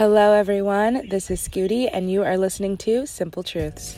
Hello, everyone. This is Scooty, and you are listening to Simple Truths.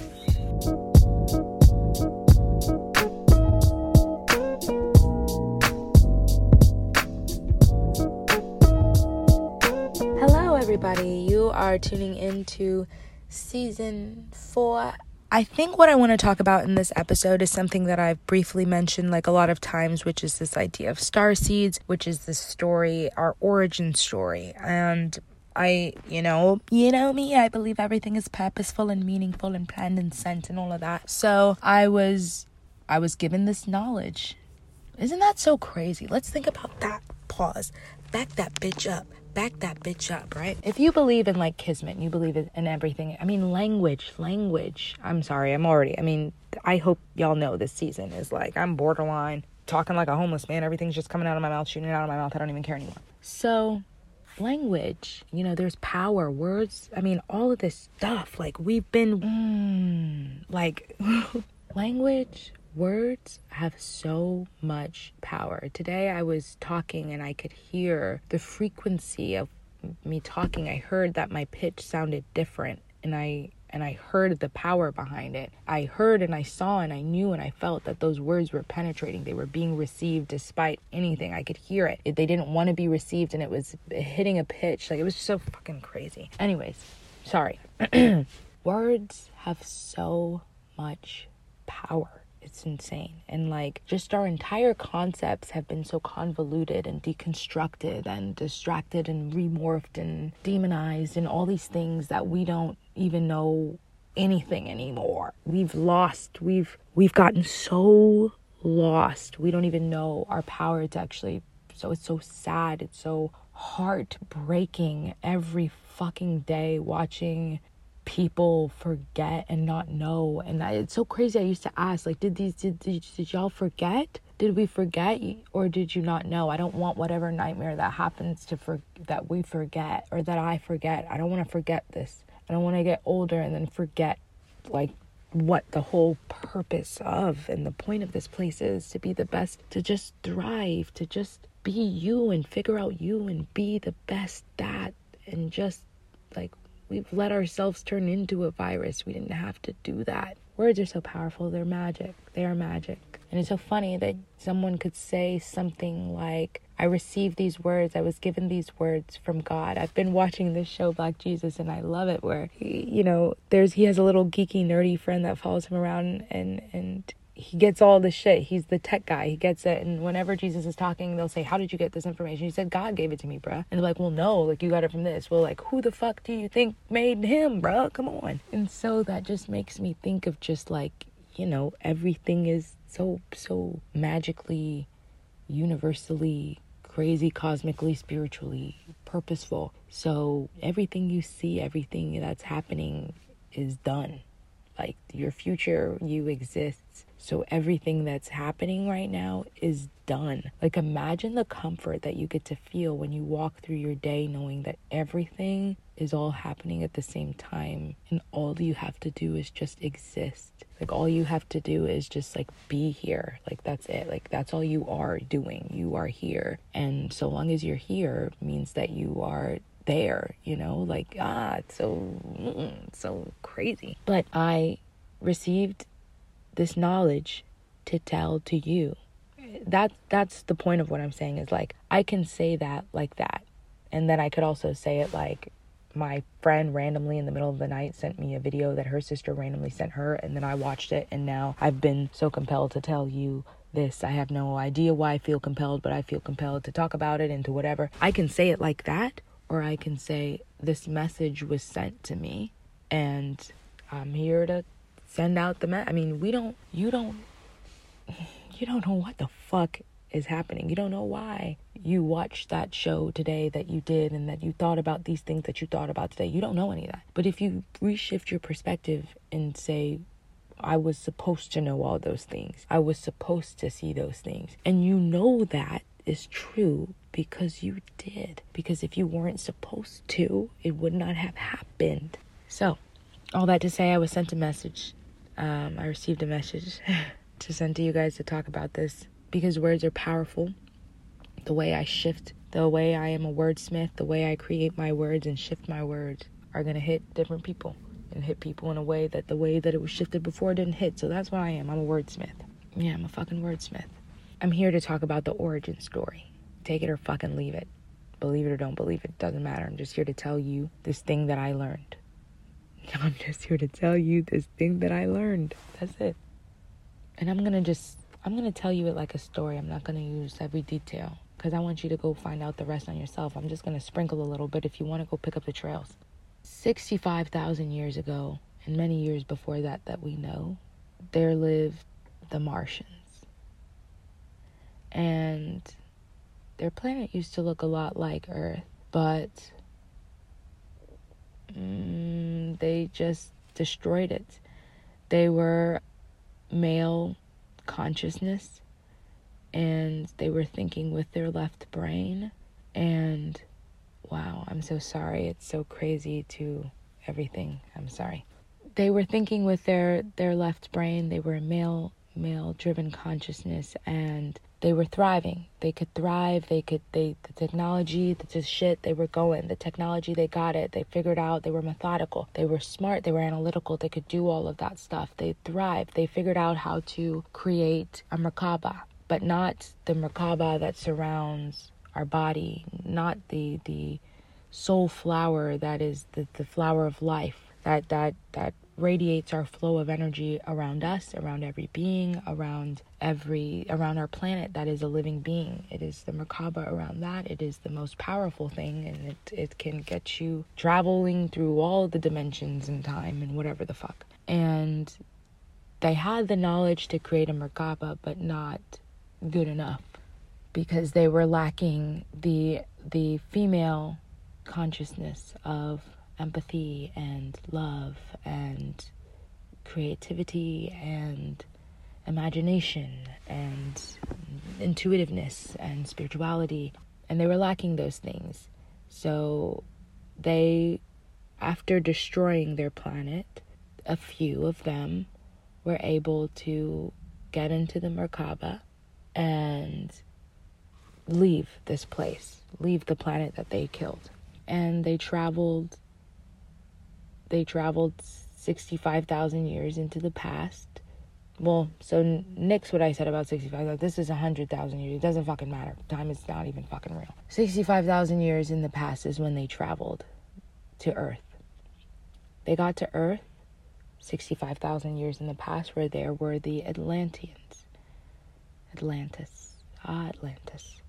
Hello, everybody. You are tuning into season four. I think what I want to talk about in this episode is something that I've briefly mentioned like a lot of times, which is this idea of star seeds, which is the story, our origin story. And I, you know, you know me, I believe everything is purposeful and meaningful and planned and sent and all of that. So I was I was given this knowledge. Isn't that so crazy? Let's think about that. Pause. Back that bitch up. Back that bitch up, right? If you believe in like kismet, you believe in everything. I mean, language, language. I'm sorry, I'm already. I mean, I hope y'all know this season is like I'm borderline talking like a homeless man. Everything's just coming out of my mouth, shooting out of my mouth. I don't even care anymore. So, language, you know, there's power, words. I mean, all of this stuff. Like we've been, mm, like, language, Words have so much power. Today I was talking and I could hear the frequency of me talking. I heard that my pitch sounded different and I and I heard the power behind it. I heard and I saw and I knew and I felt that those words were penetrating. They were being received despite anything. I could hear it. They didn't want to be received and it was hitting a pitch. Like it was so fucking crazy. Anyways, sorry. Words have so much power it's insane. And like just our entire concepts have been so convoluted and deconstructed and distracted and remorphed and demonized and all these things that we don't even know anything anymore. We've lost, we've we've gotten so lost. We don't even know our power to actually so it's so sad. It's so heartbreaking every fucking day watching people forget and not know. And I, it's so crazy. I used to ask like did these did, did, did y'all forget? Did we forget? Or did you not know? I don't want whatever nightmare that happens to for that we forget or that i forget. I don't want to forget this don't want to get older and then forget like what the whole purpose of and the point of this place is to be the best to just thrive to just be you and figure out you and be the best that and just like We've let ourselves turn into a virus. We didn't have to do that. Words are so powerful. They're magic. They are magic. And it's so funny that someone could say something like, I received these words. I was given these words from God. I've been watching this show, Black Jesus, and I love it where, he, you know, there's, he has a little geeky, nerdy friend that follows him around and, and he gets all the shit. He's the tech guy. He gets it. And whenever Jesus is talking, they'll say, How did you get this information? He said, God gave it to me, bruh. And they're like, Well, no, like you got it from this. Well, like, who the fuck do you think made him, bruh? Come on. And so that just makes me think of just like, you know, everything is so, so magically, universally crazy, cosmically, spiritually purposeful. So everything you see, everything that's happening is done. Like your future, you exist so everything that's happening right now is done. Like imagine the comfort that you get to feel when you walk through your day knowing that everything is all happening at the same time and all you have to do is just exist. Like all you have to do is just like be here. Like that's it. Like that's all you are doing. You are here. And so long as you're here means that you are there, you know? Like ah, it's so mm, so crazy. But I received this knowledge to tell to you. That that's the point of what I'm saying is like I can say that like that. And then I could also say it like my friend randomly in the middle of the night sent me a video that her sister randomly sent her and then I watched it and now I've been so compelled to tell you this. I have no idea why I feel compelled, but I feel compelled to talk about it and to whatever. I can say it like that or I can say this message was sent to me and I'm here to send out the me- I mean, we don't you don't you don't know what the fuck is happening. You don't know why you watched that show today that you did and that you thought about these things that you thought about today. You don't know any of that. But if you reshift your perspective and say, I was supposed to know all those things, I was supposed to see those things, and you know that is true because you did. Because if you weren't supposed to, it would not have happened. So, all that to say, I was sent a message um, I received a message to send to you guys to talk about this because words are powerful. The way I shift The way I am a wordsmith, the way I create my words and shift my words are going to hit different people and hit people in a way that the way that it was shifted before didn't hit. So that's what I am. I'm a wordsmith. Yeah, I'm a fucking wordsmith. I'm here to talk about the origin story. Take it or fucking leave it. Believe it or don't believe it, doesn't matter. I'm just here to tell you this thing that I learned. I'm just here to tell you this thing that I learned. That's it. And I'm going to just, I'm going to tell you it like a story. I'm not going to use every detail because I want you to go find out the rest on yourself. I'm just going to sprinkle a little bit if you want to go pick up the trails. 65,000 years ago, and many years before that, that we know, there lived the Martians. And their planet used to look a lot like Earth, but mm, they just destroyed it. They were male consciousness and they were thinking with their left brain and wow i'm so sorry. It's so crazy to everything. I'm sorry. They were thinking with their their left brain. They were male male driven consciousness and they were thriving. They could thrive. They could they the technology the, the shit they were going. The technology they got it. They figured out they were methodical. They were smart. They were analytical. They could do all of that stuff. They thrived. They figured out how to create a merkaba but not the merkaba that surrounds our body not the the soul flower that is the, the flower of life that that that radiates our flow of energy around us, around every being, around every around our planet that is a living being. It is the Merkaba around that. It is the most powerful thing and it it can get you traveling through all the dimensions and time and whatever the fuck. And they had the knowledge to create a Merkaba but not good enough because they were lacking the the female consciousness of empathy and love and creativity and imagination and intuitiveness and spirituality. And they were lacking those things. So they, after destroying their planet, a few of them were able to get into the Merkaba and leave this place, leave the planet that they killed. And they traveled they traveled 65,000 years into the past. Well, so nix what I said about 65. This is 100,000 years. It doesn't fucking matter. Time is not even fucking real. 65,000 years in the past is when they traveled to Earth. They got to Earth 65,000 years in the past where there were the Atlanteans. Atlantis. Ah, Atlantis.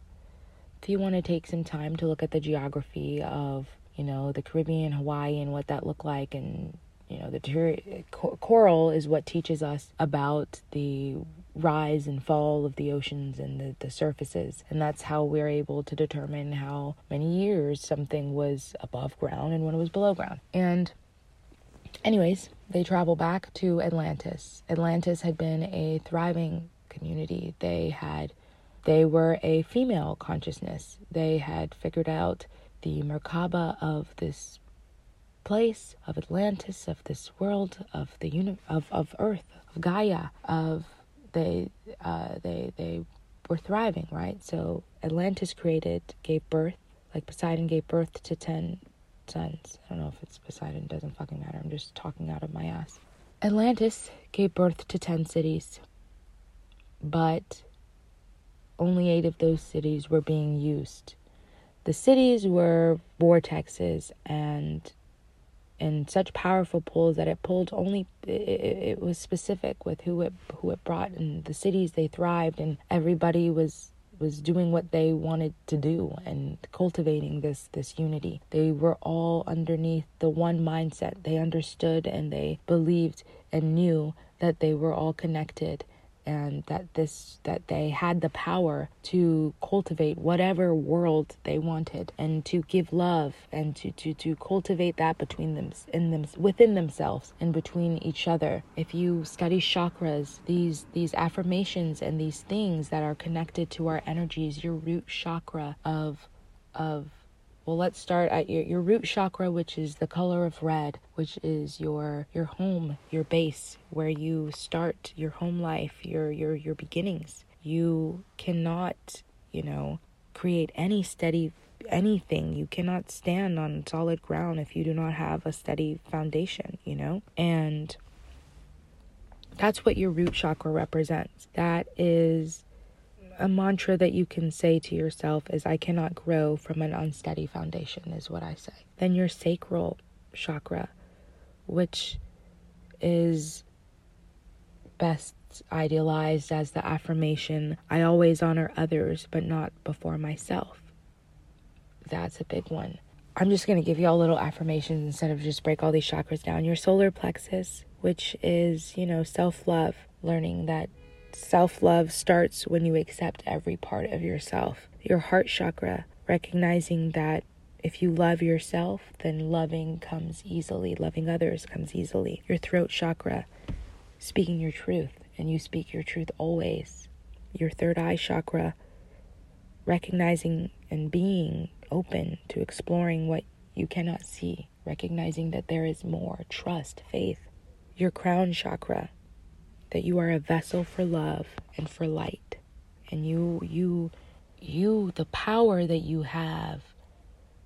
If you want to take some time to look at the geography of you know, the Caribbean, Hawaii, and what that looked like. And, you know, the ter- coral is what teaches us about the rise and fall of the oceans and the, the surfaces. And that's how we're able to determine how many years something was above ground and when it was below ground. And, anyways, they travel back to Atlantis. Atlantis had been a thriving community. They had they were a female consciousness. They had figured out the Merkaba of this place, of Atlantis, of this world, of the uni- of, of Earth, of Gaia, of they uh, they they were thriving, right? So Atlantis created, gave birth, like Poseidon gave birth to ten sons. I don't know if it's Poseidon, doesn't fucking matter. I'm just talking out of my ass. Atlantis gave birth to ten cities, but only eight of those cities were being used the cities were vortexes and and such powerful pulls that it pulled only it, it, was specific with who it who it brought and the cities they thrived and everybody was was doing what they wanted to do and cultivating this this unity. They were all underneath the one mindset. They understood and they believed and knew that they were all connected and that this that they had the power to cultivate whatever world they wanted and to give love and to to to cultivate that between them in them within themselves and between each other. If you study chakras these these affirmations and these things that are connected to our energies your root chakra of of well, let's start at your, your root chakra, which is the color of red, which is your your home, your base, where you start your home life, your your your beginnings. You cannot, you know, create any steady anything. You cannot stand on solid ground if you do not have a steady foundation, you know? And that's what your root chakra represents. That is a mantra that you can say to yourself is I cannot grow from an unsteady foundation is what I say. Then your sacral chakra, which is best idealized as the affirmation I always honor others but not before myself. That's a big one. I'm just going to give you all little affirmations instead of just break all these chakras down. Your solar plexus, which is, you know, self love, learning that self love starts when you accept every part of yourself. Your heart chakra, recognizing that if you love yourself, then loving comes easily, loving others comes easily. Your throat chakra, speaking your truth, and you speak your truth always. Your third eye chakra, recognizing and being open to exploring what you cannot see, recognizing that there is more, trust, faith. Your crown chakra, that you are a vessel for love and for light. And you, you, you, the power that you have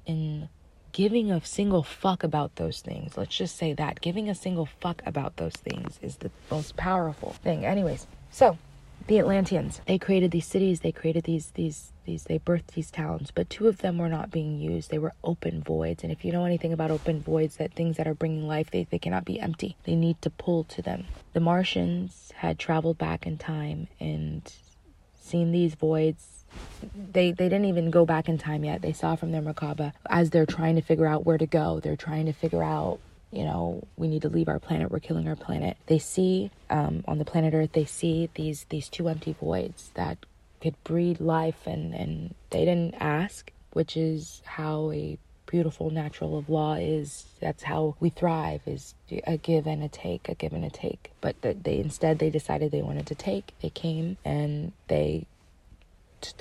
in giving a single fuck about those things. Let's just say that. Giving a single fuck about those things is the most powerful thing. Anyways, so the Atlanteans, they created these cities, they created these these these they birthed these towns, but two of them were not being used. They were open voids. And if you know anything about open voids, that things that are bringing life, they, they cannot be empty. They need to pull to them. The Martians had traveled back in time and seen these voids they they didn't even go back in time yet. They saw from their Merkaba as they're trying to figure out where to go. They're trying to figure out, you know, we need to leave our planet. We're killing our planet. They see um, on the planet Earth. They see these these two empty voids that could breed life, and and they didn't ask, which is how a beautiful natural of law is that's how we thrive is a give and a take a give and a take but that they instead they decided they wanted to take they came and they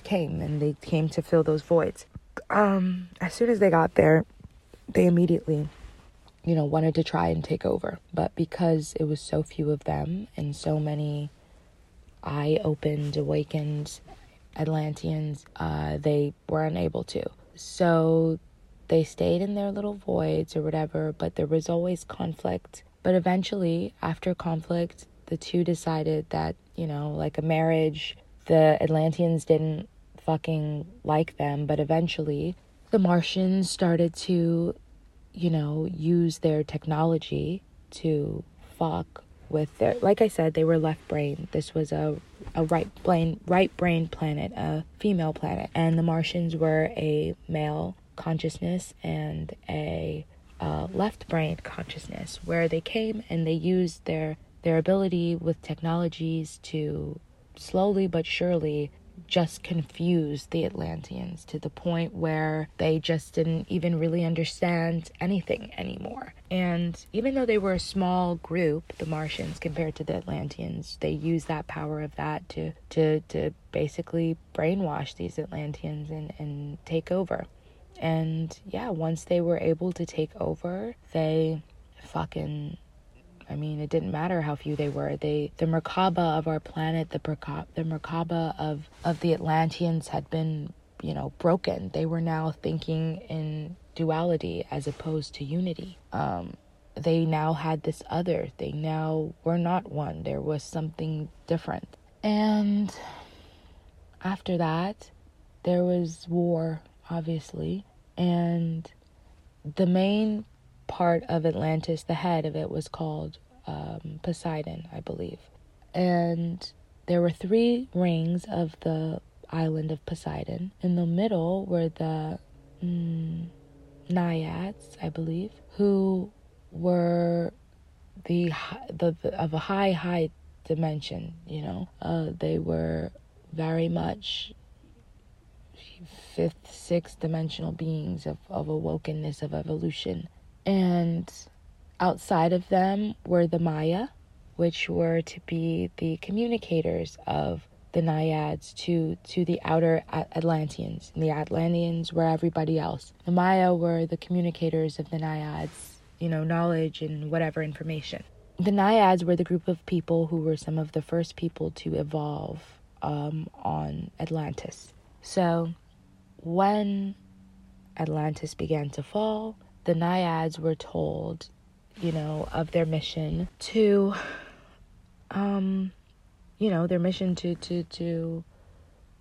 came and they came to fill those voids. Um, as soon as they got there, they immediately, you know, wanted to try and take over. But because it was so few of them and so many eye opened, awakened Atlanteans, uh, they were unable to. So they stayed in their little voids or whatever, but there was always conflict. But eventually, after conflict, the two decided that, you know, like a marriage the Atlanteans didn't fucking like them, but eventually the Martians started to, you know, use their technology to fuck with their like I said, they were left brain. This was a a right brain right brain planet, a female planet. And the Martians were a male consciousness and a uh, left brain consciousness where they came and they used their their ability with technologies to slowly but surely just confused the Atlanteans to the point where they just didn't even really understand anything anymore. And even though they were a small group, the Martians compared to the Atlanteans, they used that power of that to to to basically brainwash these Atlanteans and, and take over. And yeah, once they were able to take over, they fucking I mean, it didn't matter how few they were. They, the Merkaba of our planet, the the Merkaba of of the Atlanteans had been, you know, broken. They were now thinking in duality as opposed to unity. Um, they now had this other. They now were not one. There was something different. And after that, there was war, obviously, and the main part of Atlantis, the head of it was called um, Poseidon, I believe. And there were three rings of the island of Poseidon. In the middle were the mm, naiads, I believe, who were the, the, the of a high high dimension. You know, uh, they were very much fifth, sixth dimensional beings of, of awokenness, of evolution. And outside of them were the Maya, which were to be the communicators of the Naiads to, to the outer Atlanteans. And the Atlanteans were everybody else. The Maya were the communicators of the Naiads, you know, knowledge and whatever information. The Naiads were the group of people who were some of the first people to evolve um, on Atlantis. So when Atlantis began to fall, the naiads were told, you know, of their mission to, um, you know, their mission to to to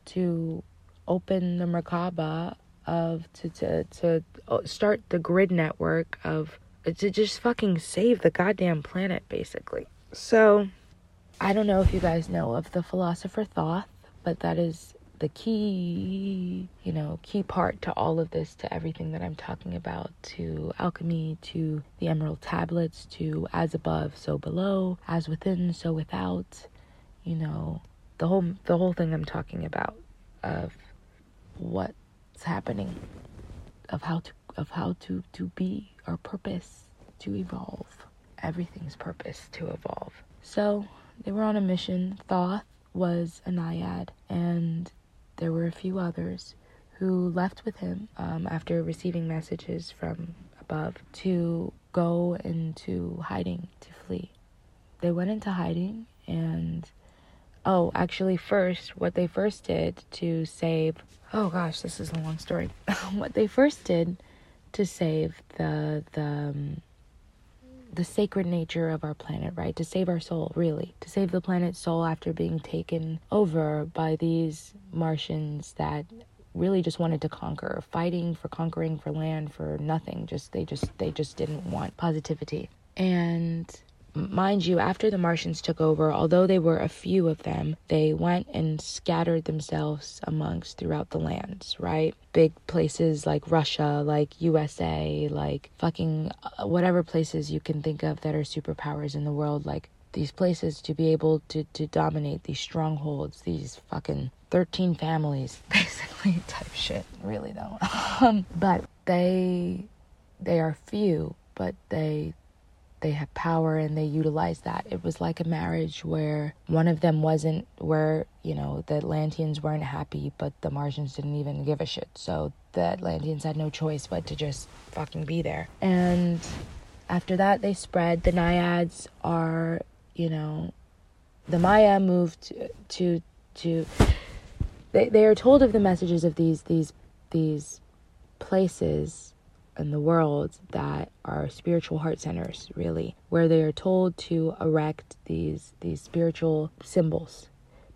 to open the Merkaba of to to to uh, start the grid network of to just fucking save the goddamn planet, basically. So, I don't know if you guys know of the philosopher Thoth, but that is the key, you know, key part to all of this, to everything that I'm talking about, to alchemy, to the emerald tablets, to as above, so below, as within, so without, you know, the whole the whole thing I'm talking about of what's happening, of how to of how to to be, our purpose to evolve. Everything's purpose to evolve. So they were on a mission. Thoth was a naiad, and there were a few others who left with him um, after receiving messages from above to go into hiding, to flee. They went into hiding, and oh, actually, first, what they first did to save oh gosh, this is a long story. what they first did to save the the um, the sacred nature of our planet, right? To save our soul, really. To save the planet's soul after being taken over by these Martians that really just wanted to conquer, fighting for conquering for land for nothing. Just they just they just didn't want positivity. And mind you, after the Martians took over, although they were a few of them, they went and scattered themselves amongst throughout the lands, right? Big places like Russia, like USA, like fucking uh, whatever places you can think of that are superpowers in the world, like these places to be able to, to dominate these strongholds, these fucking 13 families, basically type shit, really though. Um, but they they are few, but they they have power and they utilize that. It was like a marriage where one of them wasn't, where, you know, the Atlanteans weren't happy, but the Martians didn't even give a shit. So the Atlanteans had no choice but to just fucking be there. And after that, they spread. The Naiads are, you know, the Maya moved to, to, they, they are told of the messages of these, these, these places in the world that are spiritual heart centers really where they are told to erect these these spiritual symbols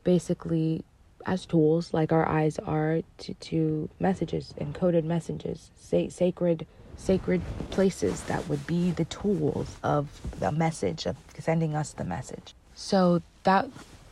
basically as tools like our eyes are to, to messages encoded messages say sacred sacred places that would be the tools of the message of sending us the message. So that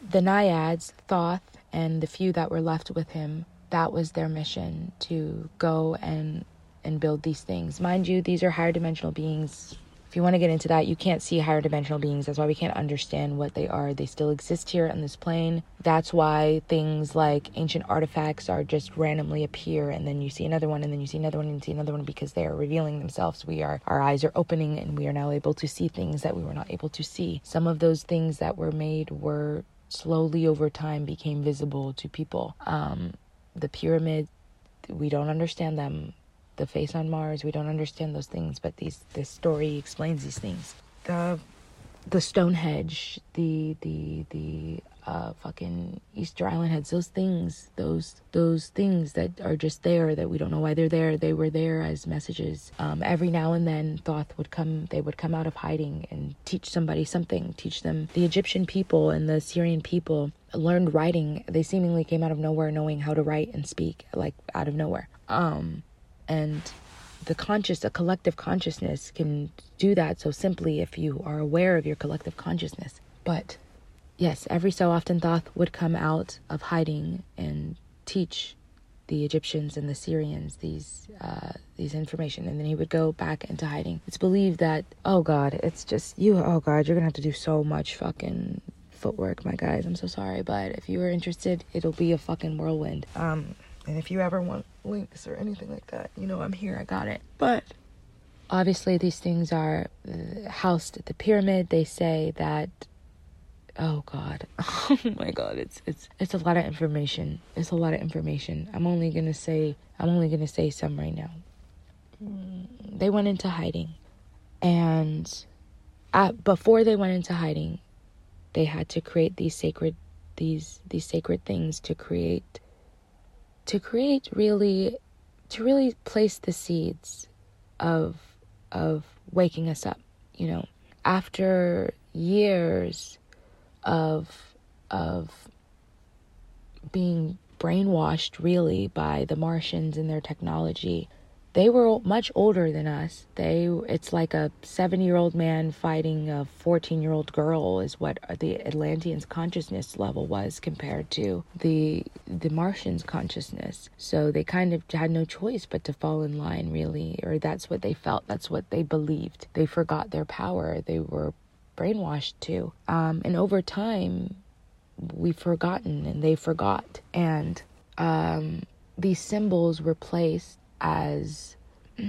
the naiads thoth and the few that were left with him that was their mission to go and and build these things. Mind you, these are higher dimensional beings. If you want to get into that, you can't see higher dimensional beings. That's why we can't understand what they are. They still exist here on this plane. That's why things like ancient artifacts are just randomly appear and then you see another one and then you see another one and see another one because they are revealing themselves. We are our eyes are opening and we are now able to see things that we were not able to see. Some of those things that were made were slowly over time became visible to people. Um, the pyramid, we don't understand them the face on Mars. We don't understand those things, but these this story explains these things. The the Stonehenge, the the the uh, fucking Easter Island heads, those things, those those things that are just there that we don't know why they're there. They were there as messages. Um, every now and then, Thoth would come. They would come out of hiding and teach somebody something. Teach them. The Egyptian people and the Syrian people learned writing. They seemingly came out of nowhere, knowing how to write and speak, like out of nowhere. Um, and the conscious, a collective consciousness can do that so simply if you are aware of your collective consciousness. But yes, every so often Thoth would come out of hiding and teach the Egyptians and the Syrians these uh, these information, and then he would go back into hiding. It's believed that oh god, it's just you. Oh god, you're gonna have to do so much fucking footwork, my guys. I'm so sorry, but if you are interested, it'll be a fucking whirlwind. Um, and if you ever want links or anything like that, you know I'm here. I got it. But obviously, these things are uh, housed at the pyramid. They say that. Oh God! Oh my God! It's it's it's a lot of information. It's a lot of information. I'm only gonna say I'm only gonna say some right now. Mm, they went into hiding, and at, before they went into hiding, they had to create these sacred these these sacred things to create to create really to really place the seeds of of waking us up, you know. After years of of being brainwashed really by the Martians and their technology they were much older than us. They it's like a 7-year-old man fighting a 14-year-old girl is what the Atlanteans consciousness level was compared to the the Martians consciousness. So they kind of had no choice but to fall in line really or that's what they felt, that's what they believed. They forgot their power. They were brainwashed too. Um, and over time we've forgotten and they forgot and um, these symbols were placed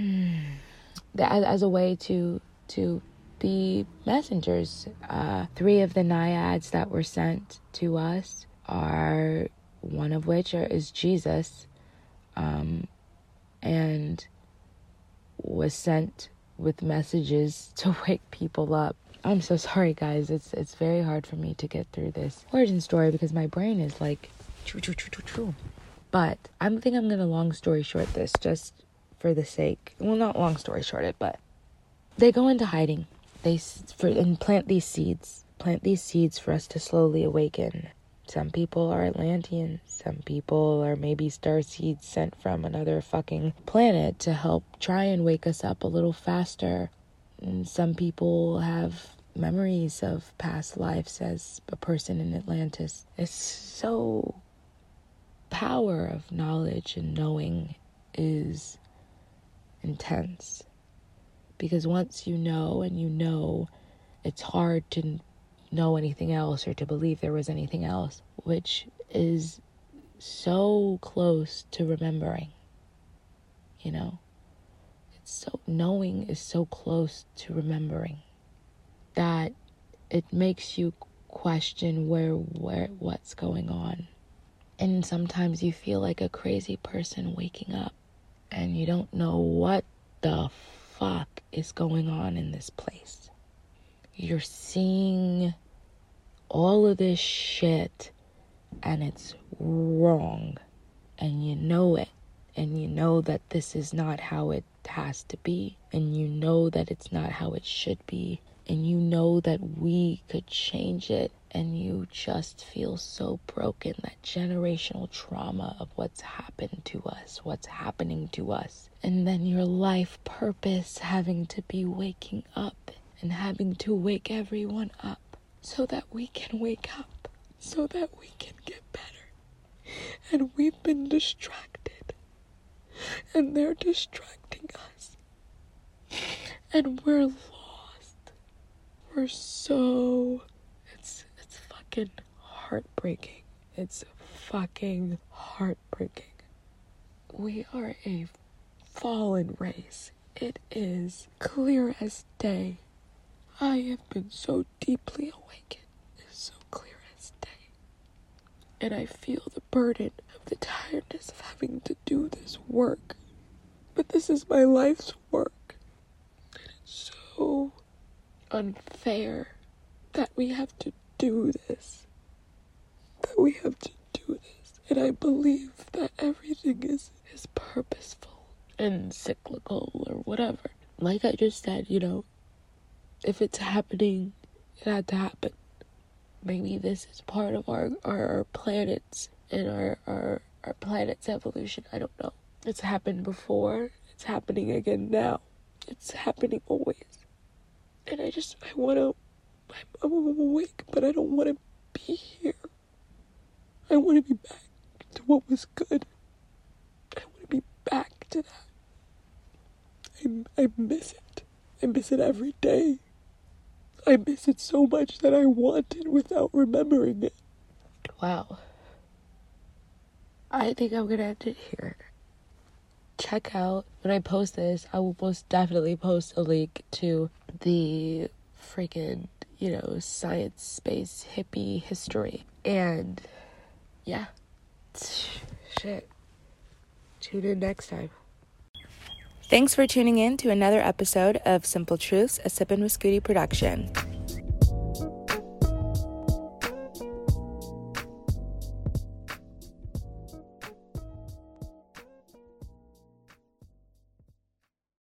as as a way to to be messengers. Uh, three of the naiads that were sent to us are one of which are, is Jesus, um, and was sent with messages to wake people up. I'm so sorry, guys. It's it's very hard for me to get through this origin story because my brain is like, choo choo choo choo choo. But I think I'm gonna long story short this just for the sake, well, not long story short it, but they go into hiding. They for and plant these seeds, plant these seeds for us to slowly awaken. Some people are Atlanteans. Some people are maybe star seeds sent from another fucking planet to help try and wake us up a little faster. And some people have memories of past lives as a person in Atlantis. It's so power of knowledge and knowing is intense. Because once you know and you know, it's hard to know anything else or to believe there was anything else, which is so close to remembering. You know? It's so knowing is so close to remembering that it makes you question where where what's going on. And sometimes you feel like a crazy person waking up and you don't know what the fuck is going on in this place. You're seeing all of this shit and it's wrong. And you know it. And you know that this is not how it has to be. And you know that it's not how it should be and you know that we could change it and you just feel so broken that generational trauma of what's happened to us, what's happening to us, and then your life purpose having to be waking up and having to wake everyone up so that we can wake up, so that we can get better. And we've been distracted, and they're distracting us, and we're lost. We're so it's it's fucking heartbreaking. It's fucking heartbreaking. We are a fallen race. It is clear as day. I have been so deeply awakened. It's so clear as day. And I feel the burden of the tiredness of having to do this work. But this is my life's work. And it's so unfair that we have to do this. That we have to do this. And I believe that everything is, is purposeful and cyclical or whatever. Like I just said, you know, if it's happening, it had to happen. Maybe this is part of our, our, our planets and our, our, our planet's evolution. I don't know. It's happened before. It's happening again now. It's happening always. And I just, I want to I'm, I'm awake, but I don't want to be here. I want to be back to what was good. I want to be back to that. I, I miss it. I miss it every day. I miss it so much that I want it without remembering it. Wow. I think I'm gonna end it here. Check out when I post this, I will most definitely post a link to the freaking you know, science, space, hippie history. And yeah, shit. Tune in next time. Thanks for tuning in to another episode of Simple Truths, a Sippin' with Scooty production.